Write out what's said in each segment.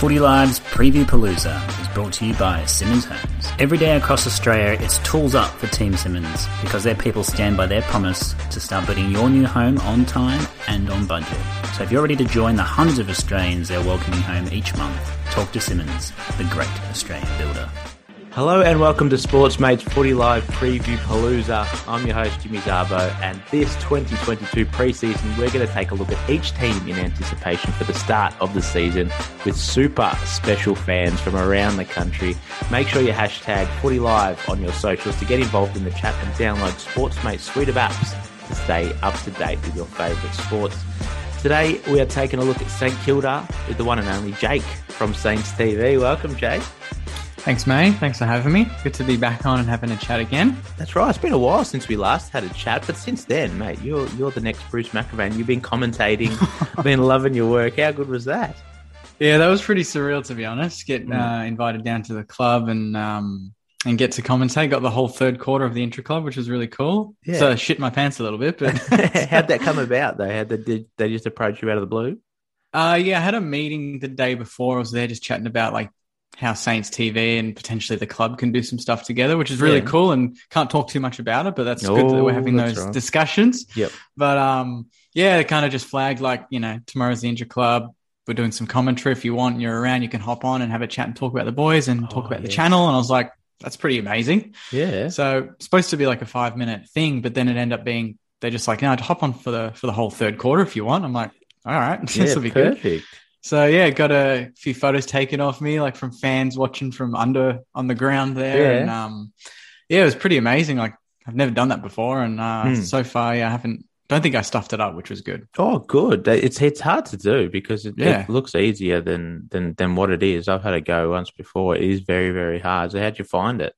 Footy Live's Preview Palooza is brought to you by Simonds Homes. Every day across Australia, it's tools up for Team Simonds because their people stand by their promise to start building your new home on time and on budget. So if you're ready to join the hundreds of Australians they're welcoming home each month, talk to Simonds, the great Australian builder. Hello and welcome to Sportsmates Footy Live Preview Palooza. I'm your host Jimmy Zarbo, and this 2022 preseason, we're going to take a look at each team in anticipation for the start of the season with super special fans from around the country. Make sure you hashtag Footy Live on your socials to get involved in the chat and download Sportsmates suite of apps to stay up to date with your favourite sports. Today we are taking a look at St Kilda with the one and only Jake from Saints TV. Welcome, Jake. Thanks, May. Thanks for having me. Good to be back on and having a chat again. That's right. It's been a while since we last had a chat, but since then, mate, you're you're the next Bruce McAvaney. You've been commentating, been loving your work. How good was that? Yeah, that was pretty surreal to be honest. Get mm. uh, invited down to the club and um, and get to commentate. Got the whole third quarter of the intra club, which was really cool. Yeah. So I shit my pants a little bit. But how'd that come about though? How did, did they just approach you out of the blue? Uh, yeah, I had a meeting the day before. I was there just chatting about like how Saints TV and potentially the club can do some stuff together, which is really yeah. cool. And can't talk too much about it, but that's oh, good that we're having those right. discussions. Yep. But um, yeah, it kind of just flagged like you know tomorrow's the Intra Club. We're doing some commentary. If you want, and you're around, you can hop on and have a chat and talk about the boys and talk oh, about yes. the channel. And I was like, that's pretty amazing. Yeah. So supposed to be like a five minute thing, but then it ended up being they're just like, no, to hop on for the for the whole third quarter if you want. I'm like, all right, this will be perfect. good. So yeah, got a few photos taken of me, like from fans watching from under on the ground there, yeah. and um, yeah, it was pretty amazing. Like I've never done that before, and uh, hmm. so far, yeah, I haven't. Don't think I stuffed it up, which was good. Oh, good. It's it's hard to do because it, yeah. it looks easier than than than what it is. I've had a go once before. It is very very hard. So how'd you find it?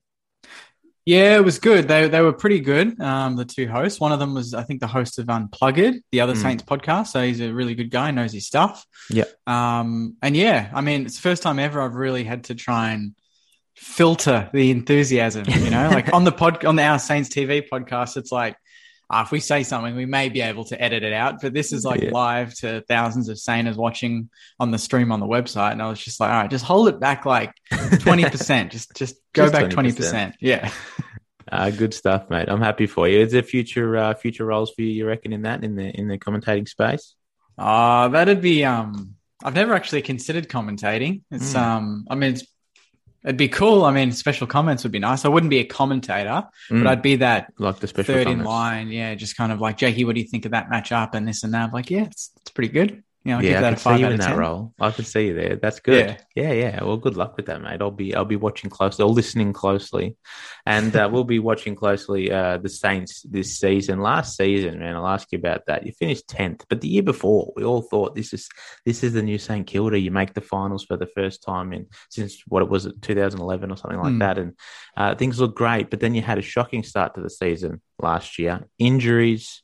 Yeah, it was good. They they were pretty good. Um, the two hosts. One of them was, I think, the host of Unplugged, the other mm. Saints podcast. So he's a really good guy, knows his stuff. Yeah. Um, and yeah, I mean, it's the first time ever I've really had to try and filter the enthusiasm. You know, like on the pod on the Our Saints TV podcast, it's like uh, if we say something, we may be able to edit it out. But this is like yeah. live to thousands of Sainers watching on the stream on the website, and I was just like, all right, just hold it back like twenty percent. just just go just back twenty percent. Yeah. Uh, good stuff, mate. I'm happy for you. Is there future uh, future roles for you? You reckon in that in the in the commentating space? Uh that'd be um. I've never actually considered commentating. It's mm. um. I mean, it's It'd be cool. I mean, special comments would be nice. I wouldn't be a commentator, mm. but I'd be that like the special third comments. in line. Yeah, just kind of like Jakey, what do you think of that matchup and this and that? I'm like, yeah, it's, it's pretty good. You know, yeah, I can see you in that 10. role. I can see you there. That's good. Yeah. yeah, yeah. Well, good luck with that, mate. I'll be I'll be watching closely, or listening closely, and uh, we'll be watching closely uh, the Saints this season. Last season, man, I'll ask you about that. You finished tenth, but the year before, we all thought this is this is the new St Kilda. You make the finals for the first time in since what it was 2011 or something like mm. that, and uh, things look great. But then you had a shocking start to the season last year. Injuries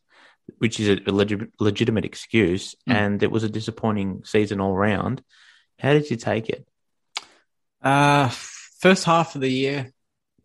which is a leg- legitimate excuse, mm. and it was a disappointing season all round. How did you take it? Uh, first half of the year,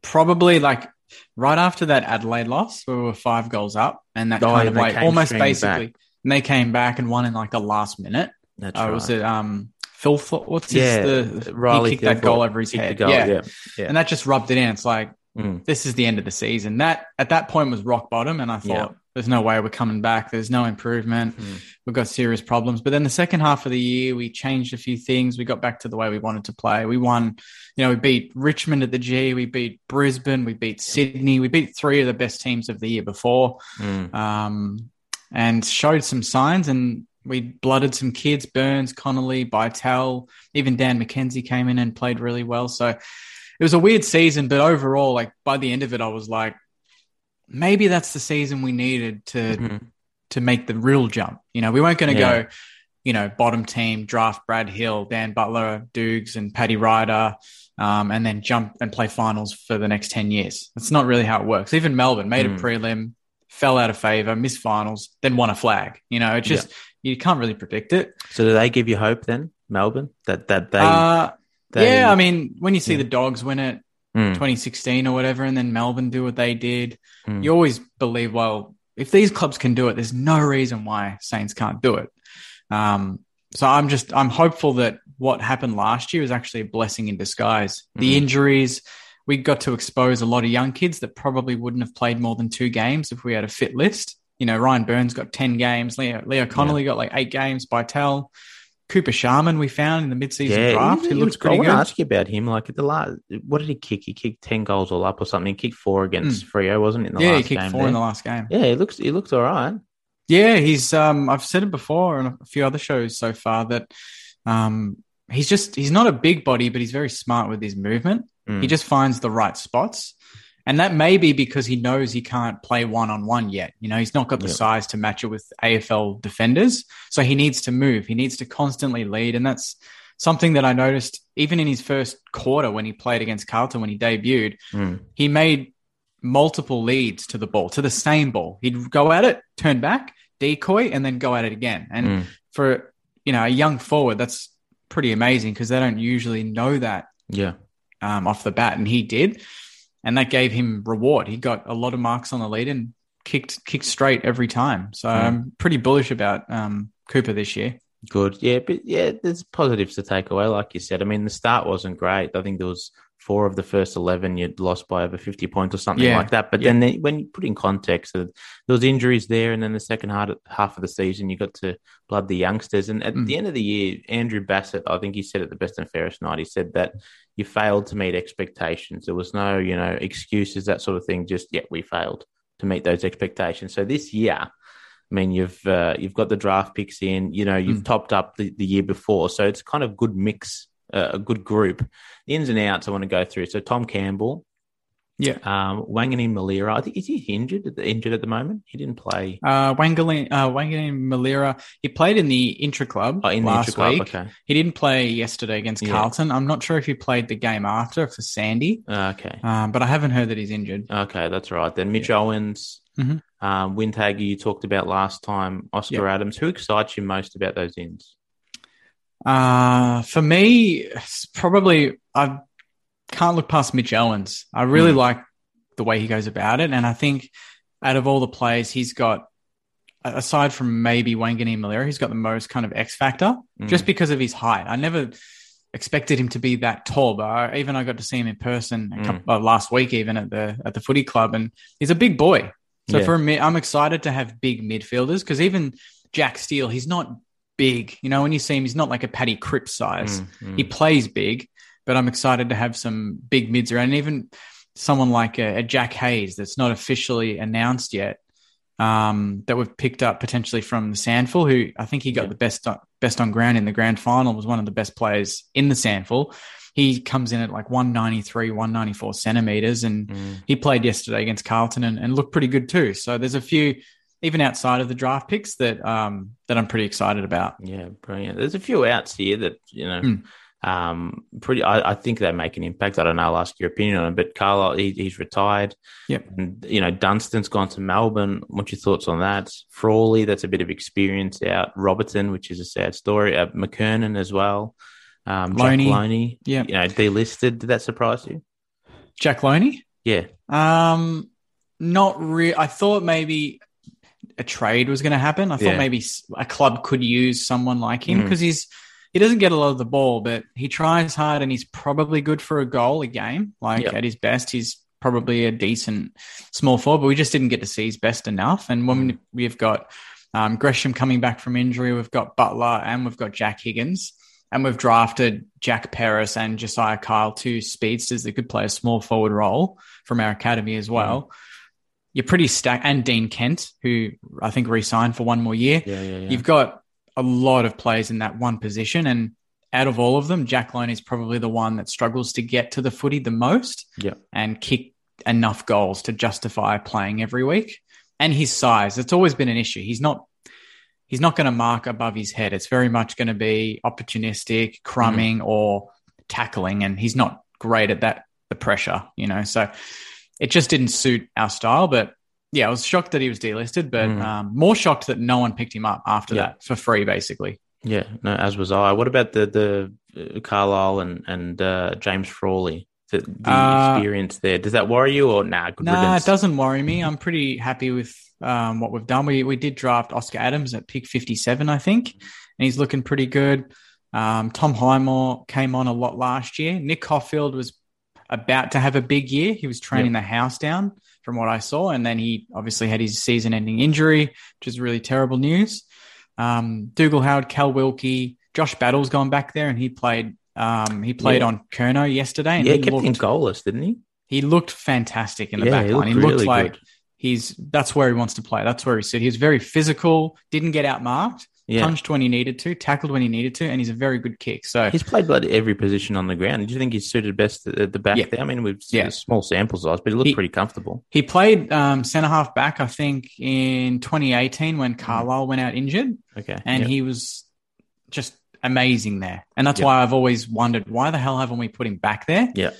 probably like right after that Adelaide loss, where we were five goals up, and that oh, kind of like almost basically, back. and they came back and won in like the last minute. That's uh, right. Was it um Phil? What's yeah, his, the Riley he kicked that goal over his head? Goal, yeah. yeah. yeah, and that just rubbed it in. It's like mm. this is the end of the season. That at that point was rock bottom, and I thought there's no way we're coming back. There's no improvement. Mm. We've got serious problems. But then the second half of the year, we changed a few things. We got back to the way we wanted to play. We won, you know, we beat Richmond at the G. We beat Brisbane. We beat Sydney. We beat three of the best teams of the year before mm. um, and showed some signs. And we blooded some kids Byrnes, Connolly, Bytel. Even Dan McKenzie came in and played really well. So it was a weird season. But overall, like by the end of it, I was like, maybe that's the season we needed to mm-hmm. to make the real jump. You know, we weren't going to yeah. go, you know, bottom team draft Brad Hill, Dan Butler, Dukes, and Paddy Ryder, um, and then jump and play finals for the next ten years. That's not really how it works. Even Melbourne made mm. a prelim, fell out of favor, missed finals, then won a flag. You know, it just yeah. you can't really predict it. So, do they give you hope then, Melbourne, that that they? Uh, they... Yeah, I mean, when you see yeah. the Dogs win it, mm. 2016 or whatever, and then Melbourne do what they did. Mm. You always believe, well, if these clubs can do it, there's no reason why Saints can't do it. Um, so I'm just I'm hopeful that what happened last year is actually a blessing in disguise. The mm-hmm. injuries, we got to expose a lot of young kids that probably wouldn't have played more than two games if we had a fit list. You know, Ryan Byrnes got 10 games, Leo, Leo Connolly yeah. got like eight games, Bytel. Cooper Sharman we found in the midseason yeah, draft. He, looks pretty I good. I want to ask you about him. Like at the last, what did he kick? He kicked ten goals all up or something. He kicked four against mm. Freo, wasn't it? In the yeah, last he kicked game four there? in the last game. Yeah, he looks he looks all right. Yeah, he's. Um, I've said it before on a few other shows so far that, um, he's just he's not a big body, but he's very smart with his movement. Mm. He just finds the right spots. And that may be because he knows he can't play one on one yet. You know, he's not got the size to match it with AFL defenders. So he needs to move. He needs to constantly lead. And that's something that I noticed even in his first quarter when he played against Carlton when he debuted. Mm. He made multiple leads to the ball, to the same ball. He'd go at it, turn back, decoy, and then go at it again. And mm. for, you know, a young forward, that's pretty amazing because they don't usually know that. Yeah. Um, off the bat. And he did and that gave him reward. He got a lot of marks on the lead and kicked kicked straight every time. So mm. I'm pretty bullish about um, Cooper this year. Good, yeah, but yeah, there's positives to take away, like you said. I mean, the start wasn't great. I think there was four of the first eleven you'd lost by over fifty points or something yeah. like that. But yeah. then when you put in context, there was injuries there, and then the second half half of the season you got to blood the youngsters. And at mm. the end of the year, Andrew Bassat, I think he said it the best and fairest night. He said that you failed to meet expectations. There was no, you know, excuses, that sort of thing. Just, yeah, we failed to meet those expectations. So this year, I mean, you've uh, you've got the draft picks in. You know, you've mm. topped up the, the year before, so it's kind of good mix, uh, a good group. The ins and outs I want to go through. So Tom Campbell, yeah. Um, Wanganeen Milera. I think is he injured? Injured at the moment? He didn't play. Uh, Wanganeen, uh, Wanganeen Milera. he played in the intra club oh, in last the week. Okay. He didn't play yesterday against yeah. Carlton. I'm not sure if he played the game after for Sandy. Uh, okay. Um, but I haven't heard that he's injured. Okay, that's right. Then Mitch yeah. Owens, mm-hmm. um, Windhager, you talked about last time. Oscar yep. Adams. Who excites you most about those ins? Uh, for me, probably I've can't look past Mitch Owens. I really mm. like the way he goes about it. And I think out of all the players, he's got, aside from maybe Wanganeen-Milera, he's got the most kind of X factor mm. just because of his height. I never expected him to be that tall, but I, even I got to see him in person a couple, uh, last week, even at the at the footy club, and he's a big boy. So yeah. for me, I'm excited to have big midfielders because even Jack Steele, he's not big. You know, when you see him, he's not like a Paddy Cripps size. Mm, mm. He plays big, but I'm excited to have some big mids around. And even someone like a, a Jack Hayes that's not officially announced yet, um, that we've picked up potentially from the SANFL, who I think he got yeah. the best best on ground in the grand final, was one of the best players in the SANFL. He comes in at like 193, 194 centimeters, and mm. he played yesterday against Carlton and, and, looked pretty good too. So there's a few, even outside of the draft picks, that um, that I'm pretty excited about. Yeah, brilliant. There's a few outs here that you know. Mm um, pretty. I, I, think they make an impact. I don't know. I'll ask your opinion on it. But Carlo, he, he's retired. Yep. And, you know, Dunstan's gone to Melbourne. What's your thoughts on that? Frawley, that's a bit of experience out. Robertson, which is a sad story. Uh, McKernan as well. Um, Jack Lonie. Yeah. You know, delisted. Did that surprise you? Jack Lonie? Yeah. Um, not really. I thought maybe a trade was going to happen. I thought yeah. maybe a club could use someone like him because mm. he's he doesn't get a lot of the ball, but he tries hard and he's probably good for a goal a game. Like yep. at his best, he's probably a decent small forward, but we just didn't get to see his best enough. And when mm. we've got um, Gresham coming back from injury, we've got Butler and we've got Jack Higgins. And we've drafted Jack Peris and Josiah Kyle, two speedsters that could play a small forward role from our academy as well. Mm. You're pretty stacked, and Dean Kent, who I think re-signed for one more year. Yeah, yeah, yeah. You've got a lot of players in that one position. And out of all of them, Jack Lonie is probably the one that struggles to get to the footy the most yeah. and kick enough goals to justify playing every week. And his size, it's always been an issue. He's not he's not going to mark above his head. It's very much going to be opportunistic, crumbing mm. or tackling, and he's not great at that the pressure, you know. So it just didn't suit our style, but yeah, I was shocked that he was delisted, but mm. um, more shocked that no one picked him up after yeah. that for free, basically. Yeah, no, as was I. What about the the uh, Carlisle and and uh, James Frawley? The, the uh, experience there does that worry you or nah? nah, riddance? it doesn't worry me. I'm pretty happy with um, what we've done. We we did draft Oscar Adams at pick 57, I think, and he's looking pretty good. Um, Tom Highmore came on a lot last year. Nick Coffield was about to have a big year. He was training yep. the house down from what I saw. And then he obviously had his season ending injury, which is really terrible news. Um, Dougal Howard, Cal Wilkie, Josh Battle's gone back there and he played um, he played yeah. on Curnow yesterday. And yeah, he kept looked, him goalless, didn't he? He looked fantastic in the yeah, back line. He, he looked really like good. he's that's where he wants to play. That's where he said he was very physical, didn't get outmarked, yeah. punched when he needed to, tackled when he needed to, and he's a very good kick. So he's played bloody every position on the ground. Do you think he's suited best at the back yeah. there? I mean, we've yeah. small sample size, but he looked he, pretty comfortable. He played um, centre half back, I think, in 2018 when Carlisle went out injured. Okay, and yep. he was just amazing there, and that's yep. why I've always wondered why the hell haven't we put him back there? Yeah.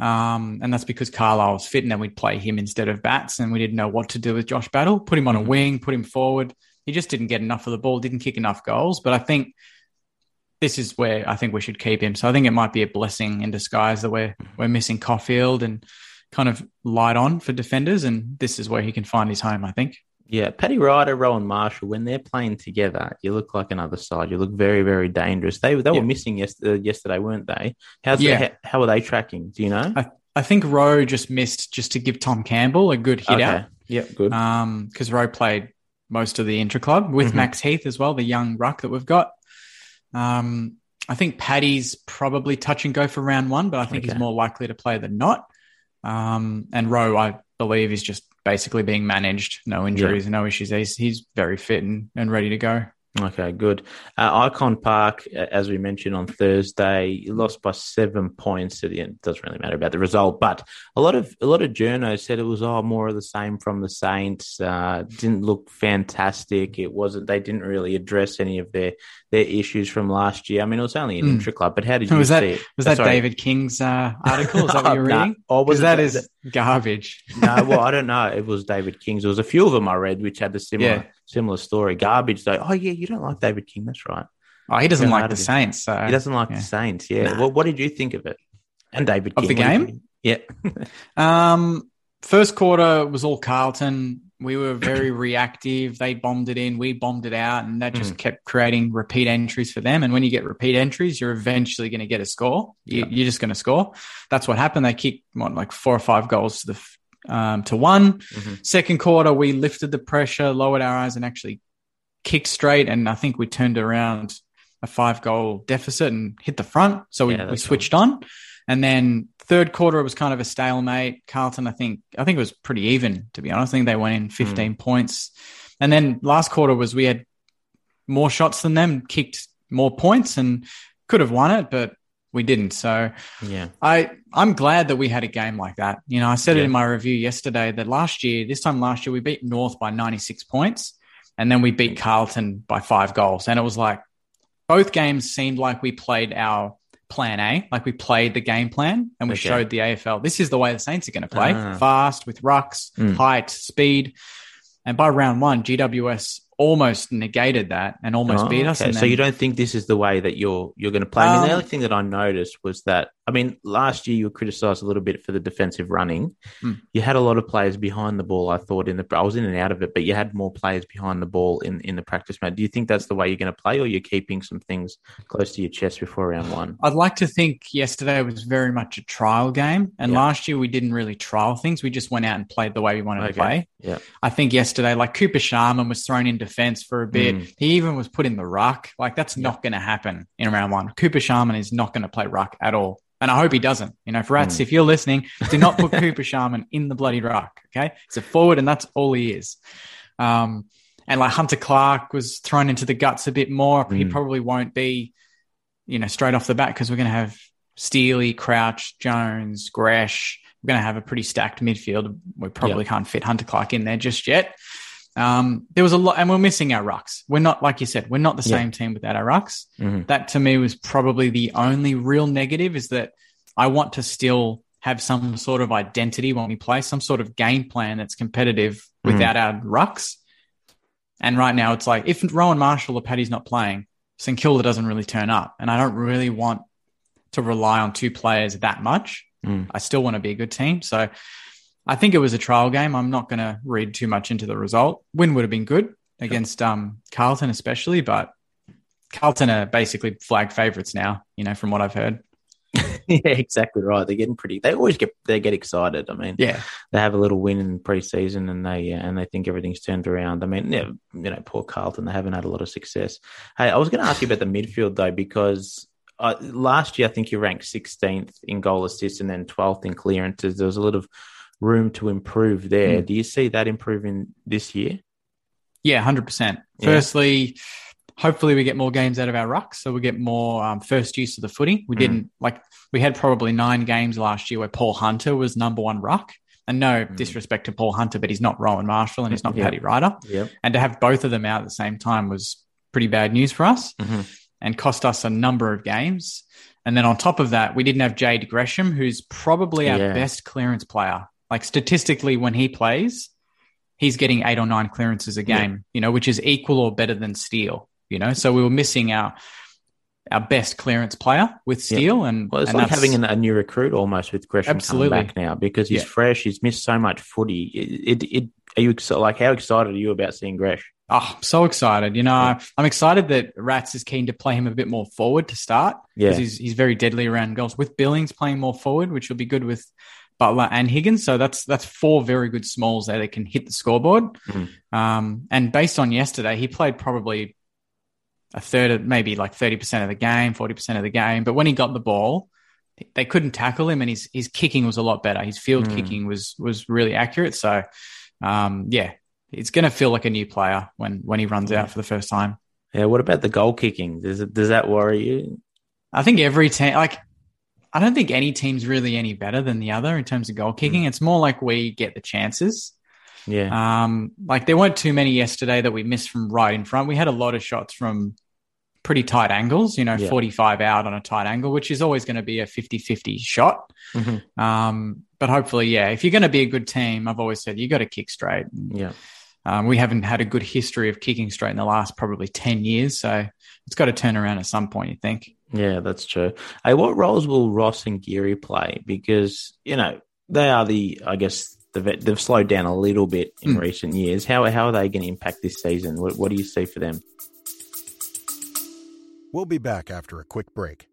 Um, and that's because Carlisle was fit, and then we'd play him instead of Bats, and we didn't know what to do with Josh Battle. Put him on a wing, put him forward he just didn't get enough of the ball, didn't kick enough goals. But I think this is where I think we should keep him. So I think it might be a blessing in disguise that we're we're missing Coffield and kind of light on for defenders, and this is where he can find his home. I think. Yeah, Paddy Ryder, Rowan Marshall, when they're playing together, you look like another side. You look very, very dangerous. They they were missing yesterday, yesterday, weren't they? How's yeah. The, how, how, are they tracking? Do you know? I, I think Rowe just missed just to give Tom Campbell a good hit okay. out. Yeah, good. Um, because Rowe played most of the intra club with mm-hmm. Max Heath as well, the young ruck that we've got. Um, I think Paddy's probably touch and go for round one, but I think okay. he's more likely to play than not. Um, and Rowe, I believe, is just basically being managed. No injuries, yeah. no issues. He's, he's very fit and, and ready to go. Okay, good. Uh, Ikon Park, as we mentioned on Thursday, lost by seven points. At the end, it doesn't really matter about the result, but a lot of a lot of journos said it was oh more of the same from the Saints. Uh, didn't look fantastic. It wasn't. They didn't really address any of their their issues from last year. I mean, it was only an mm. intra club, but how did you was see that, it? Was that David King's uh, article? Is that what you're reading? Or was that is garbage? no, well, I don't know. It was David King's. There was a few of them I read which had the similar yeah. Similar story. Garbage though. Oh yeah, you don't like David King. That's right. Oh, he doesn't like the Saints. So, he doesn't like yeah. the Saints. Yeah. Nah. Well, what did you think of it? And David of King, the game? Yeah. um, first quarter was all Carlton. We were very reactive. They bombed it in, we bombed it out, and that just mm. kept creating repeat entries for them. And when you get repeat entries, you're eventually going to get a score. You, are just going to score. That's what happened. They kicked what, like four or five goals to the um, to one. Mm-hmm. Second quarter, we lifted the pressure, lowered our eyes, and actually kicked straight. And I think we turned around a five goal deficit and hit the front. So we, yeah, we switched on. And then third quarter it was kind of a stalemate. Carlton, I think, I think it was pretty even to be honest. I think they went in 15 mm. points. And then last quarter was we had more shots than them, kicked more points, and could have won it, but we didn't. So yeah, I I'm glad that we had a game like that. You know, I said yeah. it in my review yesterday that last year, this time last year, we beat North by 96 points, and then we beat Carlton by five goals, and it was like both games seemed like we played our plan A, like we played the game plan and we okay. showed the AFL this is the way the Saints are going to play ah. fast with rucks, mm. height, speed. And by round one, GWS almost negated that and almost oh, beat us. Okay. so you don't think this is the way that you're you're going to play? I mean, the um, only thing that I noticed was that I mean, last year you were criticised a little bit for the defensive running. Hmm. You had a lot of players behind the ball. I thought in the I was in and out of it, but you had more players behind the ball in in the practice match. Do you think that's the way you're going to play, or you're keeping some things close to your chest before round one? I'd like to think yesterday was very much a trial game, and yeah. last year we didn't really trial things. We just went out and played the way we wanted okay. to play. Yeah, I think yesterday, like Cooper Sharman was thrown in defence for a bit. Mm. He even was put in the ruck. Like that's yeah. not going to happen in round one. Cooper Sharman is not going to play ruck at all. And I hope he doesn't. You know, for rats, mm. if you're listening, do not put Cooper Sharman in the bloody ruck. Okay. He's a forward and that's all he is. Um, and like Hunter Clark was thrown into the guts a bit more. Mm. He probably won't be, you know, straight off the bat because we're going to have Steely, Crouch, Jones, Gresh. We're going to have a pretty stacked midfield. We probably yep. can't fit Hunter Clark in there just yet. Um, there was a lot, and we're missing our rucks. We're not, like you said, we're not the yeah. same team without our rucks. Mm-hmm. That to me was probably the only real negative is that I want to still have some sort of identity when we play, some sort of game plan that's competitive mm-hmm. without our rucks. And right now, it's like if Rowan Marshall or Paddy's not playing, St Kilda doesn't really turn up, and I don't really want to rely on two players that much. Mm. I still want to be a good team, so I think it was a trial game. I'm not going to read too much into the result. Win would have been good against um, Carlton, especially, but Carlton are basically flag favourites now. You know, from what I've heard. yeah, exactly right. They're getting pretty. They always get they get excited. I mean, yeah, they have a little win in preseason and they and they think everything's turned around. I mean, yeah, you know, poor Carlton. They haven't had a lot of success. Hey, I was going to ask you about the midfield though because. Uh, last year, I think you ranked 16th in goal assists and then 12th in clearances. There was a lot of room to improve there. Mm. Do you see that improving this year? Yeah, 100%. Yeah. Firstly, hopefully we get more games out of our rucks. So we get more um, first use of the footy. We mm. didn't like, we had probably nine games last year where Paul Hunter was number one ruck. And no mm. disrespect to Paul Hunter, but he's not Rowan Marshall and he's not yep. Paddy Ryder. Yep. And to have both of them out at the same time was pretty bad news for us mm-hmm. and cost us a number of games. And then on top of that, we didn't have Jade Gresham, who's probably our yeah. best clearance player. Like statistically, when he plays, he's getting eight or nine clearances a game, yeah. you know, which is equal or better than Steele, you know. So we were missing our our best clearance player with Steele, and well, it's and like having a new recruit almost with Gresham absolutely. coming back now because he's yeah. fresh. He's missed so much footy. It, it, it, are you like how excited are you about seeing Gresh? Oh, I'm so excited. You know, yeah. I'm excited that Rats is keen to play him a bit more forward to start. Yeah. He's, he's very deadly around goals with Billings playing more forward, which will be good with Butler and Higgins. So that's that's four very good smalls there that can hit the scoreboard. Mm. Um, and based on yesterday, he played probably a third of maybe like 30% of the game, 40% of the game. But when he got the ball, they couldn't tackle him and his his kicking was a lot better. His field mm. kicking was was really accurate. So um, yeah, it's going to feel like a new player when when he runs out for the first time. Yeah. What about the goal kicking? Does it, does that worry you? I think every team like I don't think any team's really any better than the other in terms of goal kicking. Mm. It's more like we get the chances. Yeah. Um, like there weren't too many yesterday that we missed from right in front. We had a lot of shots from pretty tight angles, you know, yeah. 45 out on a tight angle, which is always going to be a 50 50 shot. Mm-hmm. Um, but hopefully, yeah, if you're going to be a good team, I've always said you got to kick straight. Yeah. Um, we haven't had a good history of kicking straight in the last probably 10 years. So it's got to turn around at some point, you think. Yeah, that's true. Hey, what roles will Ross and Geary play? Because, you know, they are the, I guess, they've, they've slowed down a little bit in mm. recent years. How, how are they going to impact this season? What, what do you see for them? We'll be back after a quick break.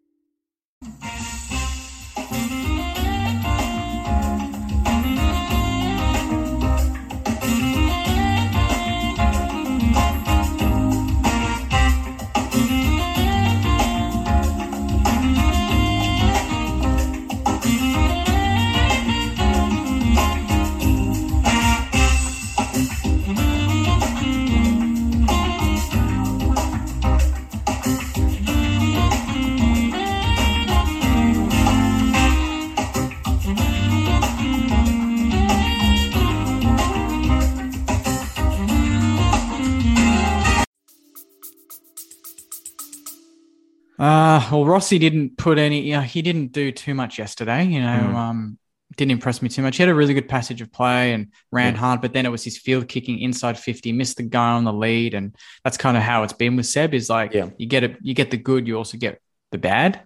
Well, Rossi didn't put any, he didn't do too much yesterday, you know, mm. um, didn't impress me too much. He had a really good passage of play and ran yeah. hard, but then it was his field kicking inside 50, missed the guy on the lead. And that's kind of how it's been with Seb is like, yeah. you get it, you get the good, you also get the bad.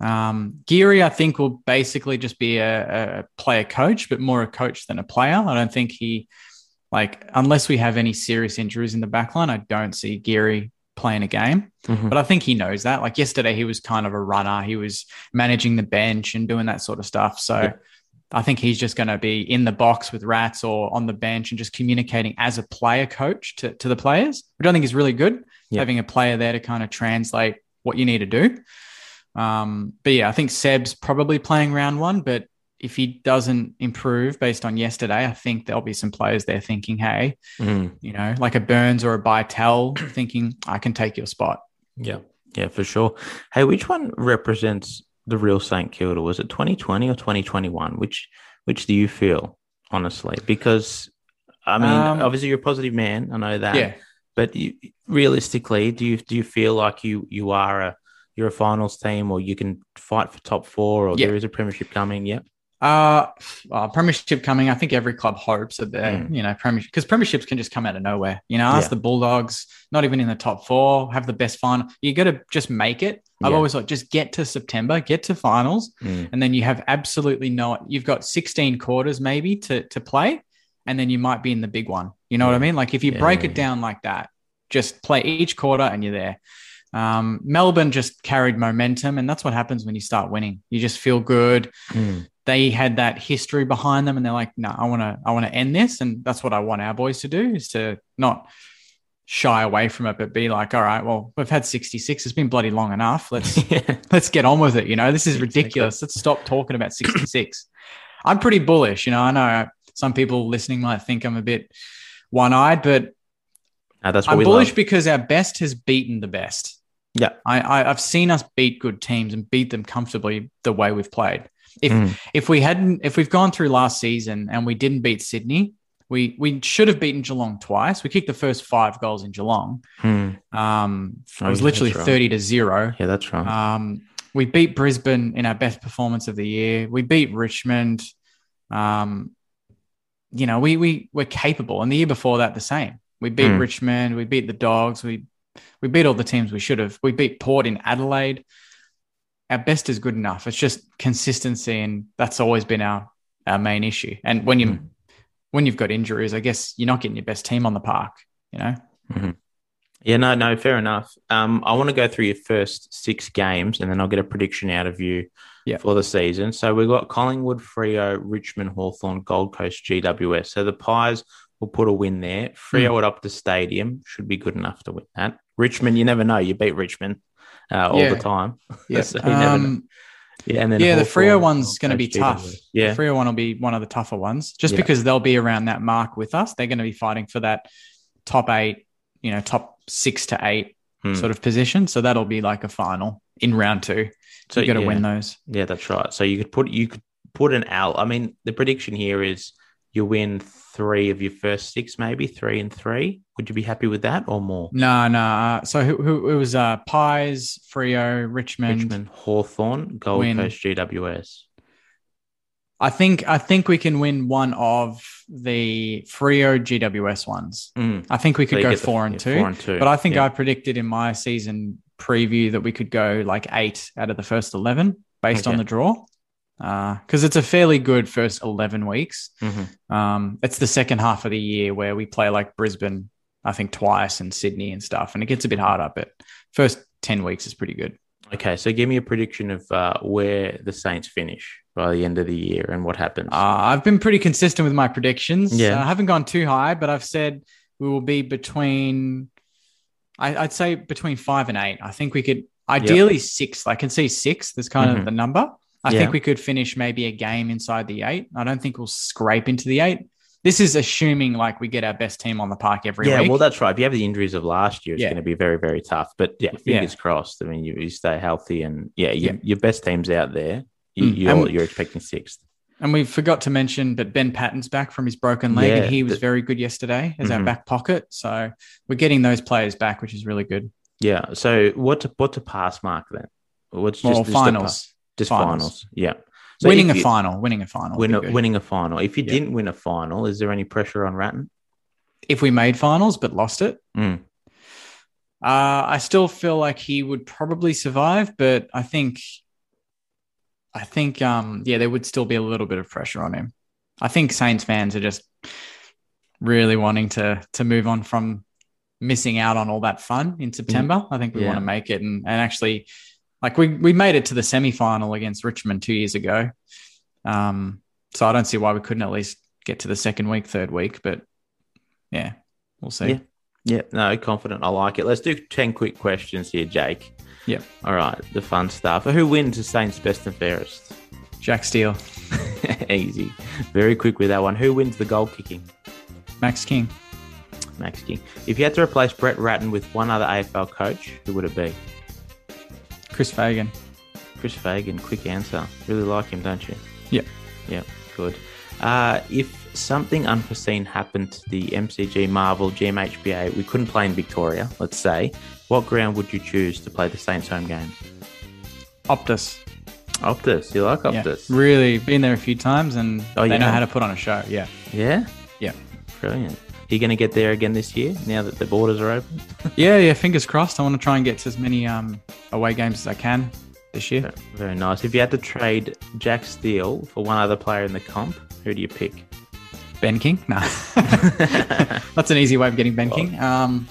Um, Geary, I think, will basically just be a, a player coach, but more a coach than a player. I don't think he, like, unless we have any serious injuries in the backline, I don't see Geary playing a game. Mm-hmm. But I think he knows that. Like yesterday, he was kind of a runner. He was managing the bench and doing that sort of stuff. So yeah. I think he's just going to be in the box with Rats or on the bench and just communicating as a player coach to, to the players, which I think is really good. Yeah. Having a player there to kind of translate what you need to do. Um, but yeah, I think Seb's probably playing round one, but if he doesn't improve based on yesterday, I think there'll be some players there thinking, hey, mm. you know, like a Byrnes or a Bytel thinking, I can take your spot. Yeah. Yeah, for sure. Hey, which one represents the real St Kilda? Was it 2020 or 2021? Which which do you feel, honestly? Because I mean, um, obviously you're a positive man. I know that. Yeah. But you, realistically, do you do you feel like you you are a you're a finals team, or you can fight for top four, or there is a premiership coming? Yep. Uh, well, premiership coming. I think every club hopes that they're, mm. you know, premiership because premierships can just come out of nowhere. You know, ask yeah. the Bulldogs, not even in the top four, have the best final. You got to just make it. I've always thought just get to September, get to finals, mm. and then you have absolutely no. You've got 16 quarters maybe to to play, and then you might be in the big one. You know yeah. what I mean? Like if you yeah. break it down like that, just play each quarter and you're there. Um, Melbourne just carried momentum, and that's what happens when you start winning. You just feel good. Mm. They had that history behind them, and they're like, "No, I want to, I want to end this," and that's what I want our boys to do: is to not shy away from it, but be like, "All right, well, we've had 66. It's been bloody long enough. Let's yeah. let's get on with it." You know, this is ridiculous. Exactly. Let's stop talking about 66. I'm pretty bullish. You know, I know some people listening might think I'm a bit one-eyed, but uh, that's I'm bullish love. because our best has beaten the best. Yeah, I, I have seen us beat good teams and beat them comfortably the way we've played. If mm. if we hadn't if we've gone through last season and we didn't beat Sydney, we we should have beaten Geelong twice. We kicked the first five goals in Geelong. Mm. Um, it was literally right. thirty to zero. Yeah, that's right. Um, we beat Brisbane in our best performance of the year. We beat Richmond. Um, you know, we we we're capable. And the year before that, the same. We beat mm. Richmond. We beat the Dogs. We we beat all the teams we should have. We beat Port in Adelaide. Our best is good enough. It's just consistency, and that's always been our our main issue. And when you mm. when you've got injuries, I guess you're not getting your best team on the park. You know. Mm-hmm. Yeah, no, no, fair enough. Um, I want to go through your first six games, and then I'll get a prediction out of you yep. for the season. So we've got Collingwood, Freo, Richmond, Hawthorn, Gold Coast, GWS. So the Pies will put a win there. Freo mm. at the Stadium should be good enough to win that. Richmond, you never know. You beat Richmond uh, all yeah. the time. Yeah. so um, yeah, and then yeah, the Freo one's going to be tough. Yeah, the Freo one will be one of the tougher ones, just yeah. because they'll be around that mark with us. They're going to be fighting for that top eight, you know, top six to eight hmm. sort of position. So that'll be like a final in round two. So you got to yeah. win those. Yeah, that's right. So you could put you could put an L. I mean, the prediction here is you win three of your first six, maybe three and three. Would you be happy with that or more? No, no. Uh, so who, who it was? Uh, Pies, Freo, Richmond, Richmond, Hawthorn, Gold win. Coast, GWS. I think I think we can win one of the Freo GWS ones. Mm. I think we could so go four, the, and two, four and two. But I think yeah. I predicted in my season preview that we could go like eight out of the first eleven based okay. on the draw because uh, it's a fairly good first 11 weeks. Mm-hmm. Um, it's the second half of the year where we play like Brisbane, I think twice, and Sydney and stuff, and it gets a bit harder, but first 10 weeks is pretty good. Okay, so give me a prediction of uh, where the Saints finish by the end of the year and what happens. Uh, I've been pretty consistent with my predictions. Yeah. I haven't gone too high, but I've said we will be between, I, would say between five and eight. I think we could ideally yep. six. I can see six. That's kind mm-hmm. of the number. I yeah. think we could finish maybe a game inside the eight. I don't think we'll scrape into the eight. This is assuming like we get our best team on the park every yeah, week. well, that's right. If you have the injuries of last year, it's yeah. going to be very, very tough. But yeah, fingers yeah. crossed. I mean, you, you, stay healthy and yeah, you, your best team's out there. You, mm. you're, you're expecting sixth. And we forgot to mention, but Ben Paton's back from his broken leg, yeah, and he was the, very good yesterday as mm-hmm. our back pocket. So we're getting those players back, which is really good. Yeah. So what to what to pass mark then? What's just, well, finals? Just finals. finals. Yeah. So winning a you, final, winning a final, win a, winning a final. If you yeah. didn't win a final, is there any pressure on Ratten? If we made finals but lost it, mm. uh, I still feel like he would probably survive. But I think, I think, um, yeah, there would still be a little bit of pressure on him. I think Saints fans are just really wanting to to move on from missing out on all that fun in September. Mm. I think we yeah. want to make it and and actually like we we made it to the semi final against Richmond two years ago. Um, so I don't see why we couldn't at least get to the second week, third week. But yeah, we'll see. Yeah, yeah no, confident. I like it. Let's do ten quick questions here, Jake. Yeah. All right, the fun stuff. Who wins the Saints best and fairest? Jack Steele. Easy. Very quick with that one. Who wins the goal kicking? Max King. Max King. If you had to replace Brett Ratten with one other AFL coach, who would it be? Chris Fagan. Chris Fagan, quick answer. Really like him, don't you? Yep. Yep, good. Uh, if something unforeseen happened to the MCG Marvel GMHBA, we couldn't play in Victoria, let's say, what ground would you choose to play the Saints home game? Optus. Optus, you like Optus? Yeah, really, been there a few times and oh, they know how to put on a show. Yeah. Yeah? Yeah. Brilliant you going to get there again this year now that the borders are open? yeah, yeah. Fingers crossed. I want to try and get to as many um, away games as I can this year. Very nice. If you had to trade Jack Steele for one other player in the comp, who do you pick? Ben King? No. That's an easy way of getting Ben well, King. Um,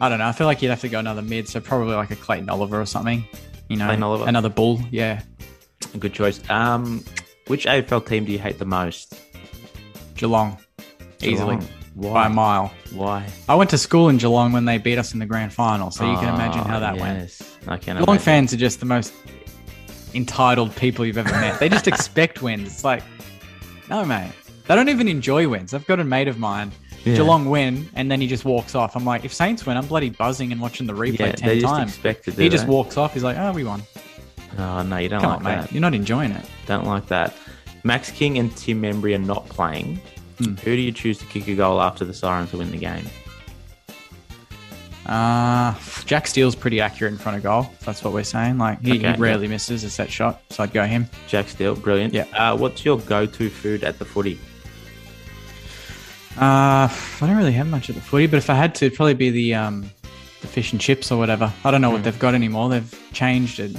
I don't know. I feel like you'd have to go another mid, so probably like a Clayton Oliver or something. You know, Clayton Oliver. another bull. Yeah, good choice. Um, which AFL team do you hate the most? Geelong, Geelong. easily Why? by a mile. Why? I went to school in Geelong when they beat us in the grand final, so you can ah, imagine how that yes. went. I can. Geelong fans are just the most entitled people you've ever met. They just expect wins. It's like, no, mate. They don't even enjoy wins. I've got a mate of mine. Yeah. Geelong win, and then he just walks off. I'm like, if Saints win, I'm bloody buzzing and watching the replay yeah, ten times. He just walks off. He's like, oh, we won. Oh no, you don't Come like on, that. Mate. You're not enjoying it. Don't like that. Max King and Tim Membrey are not playing. Hmm. Who do you choose to kick a goal after the siren to win the game? Uh, Jack Steele's pretty accurate in front of goal. that's what we're saying. Like he, okay, he rarely yeah. misses a set shot, so I'd go him. Jack Steele, brilliant. Yeah. Uh, what's your go-to food at the footy? Uh, I don't really have much at the footy, but if I had to, it'd probably be the um, the fish and chips or whatever. I don't know mm. what hmm. they've got anymore. They've changed it.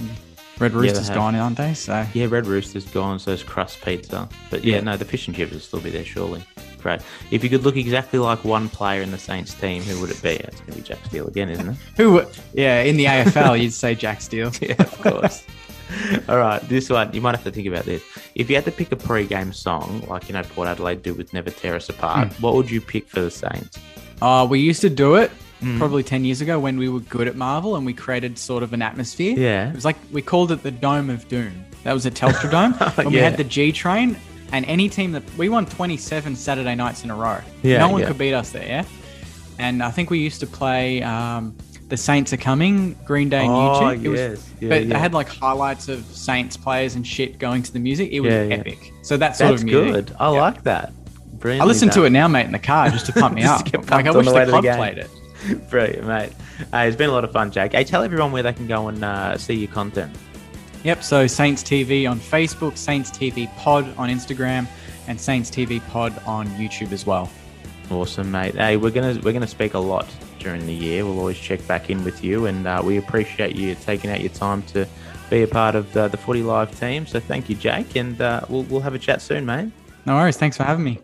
Red Rooster's yeah, gone, aren't they? So yeah, Red Rooster's gone. So is crust pizza. But yeah, yeah, no, the fish and chips will still be there surely. Great. If you could look exactly like one player in the Saints team, who would it be? It's going to be Jack Steele again, isn't it? who? Yeah, in the AFL, you'd say Jack Steele. yeah, of course. All right, this one you might have to think about this. If you had to pick a pre-game song, like you know Port Adelaide do with "Never Tear Us Apart," mm. what would you pick for the Saints? Uh, we used to do it mm. probably 10 years ago when we were good at Marvel and we created sort of an atmosphere. Yeah. It was like we called it the Dome of Doom. That was a Telstra Dome. when yeah. we had the G train and any team that we won 27 Saturday nights in a row. Yeah. No one yeah. could beat us there. Yeah. And I think we used to play um, The Saints Are Coming, Green Day and oh, YouTube. It was, yes. yeah, but they had like highlights of Saints players and shit going to the music. It was epic. So that sort That's of music. good. I like that. I listen to it now, mate, in the car just to pump me up. Like I wish the, the club played it. Brilliant, mate. Uh, it's been a lot of fun, Jake. Hey, tell everyone where they can go and uh, see your content. Yep, so Saints TV on Facebook, Saints TV Pod on Instagram, and Saints TV Pod on YouTube as well. Awesome, mate. Hey, we're gonna we're gonna speak a lot during the year. We'll always check back in with you, and uh, we appreciate you taking out your time to be a part of the, the Footy Live team. So thank you, Jake, and uh, we'll we'll have a chat soon, mate. No worries. Thanks for having me.